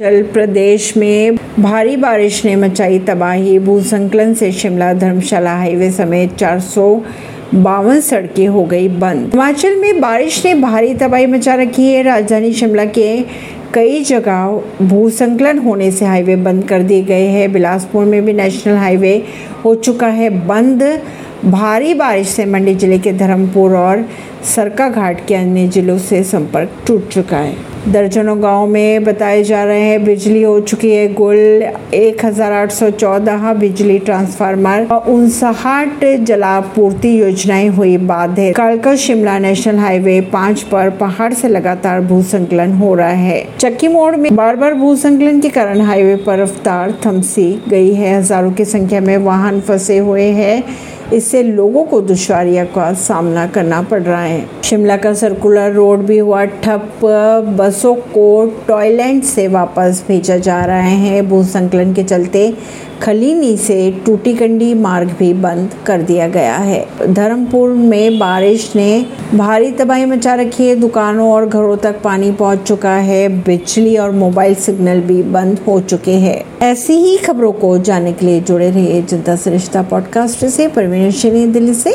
चल प्रदेश में भारी बारिश ने मचाई तबाही। भूसंकलन से शिमला धर्मशाला हाईवे समेत चार बावन सड़कें हो गई बंद। हिमाचल में बारिश ने भारी तबाही मचा रखी है। राजधानी शिमला के कई जगह भूसंकलन होने से हाईवे बंद कर दिए गए हैं। बिलासपुर में भी नेशनल हाईवे हो चुका है बंद। भारी बारिश से मंडी ज़िले के धर्मपुर और सरका घाट के अन्य जिलों से संपर्क टूट चुका है। दर्जनों गाँव में बताए जा रहे हैं। बिजली हो चुकी है कुल 1814 बिजली ट्रांसफार्मर और उनसठ जलापूर्ति योजनाएँ हुई बाधित कालका शिमला नेशनल हाईवे पाँच पर पहाड़ से लगातार भूसंकलन हो रहा है। चक्की मोड़ में बार बार भूसंकलन के कारण हाईवे पर रफ्तार थमसी गई है। हज़ारों की संख्या में वाहन फंसे हुए है। इससे लोगों को दुश्वारियों का सामना करना पड़ रहा है। शिमला का सर्कुलर रोड भी हुआ ठप बसों को टॉयलेट से वापस भेजा जा रहा है। भूसंकलन के चलते खलीनी से टूटी कंडी मार्ग भी बंद कर दिया गया है। धर्मपुर में बारिश ने भारी तबाही मचा रखी है। दुकानों और घरों तक पानी पहुँच चुका है। बिजली और मोबाइल सिग्नल भी बंद हो चुके हैं। ऐसी ही खबरों को जानने के लिए जुड़े रहिए जनता सरिश्ता पॉडकास्ट से। परवीन दिल्ली से।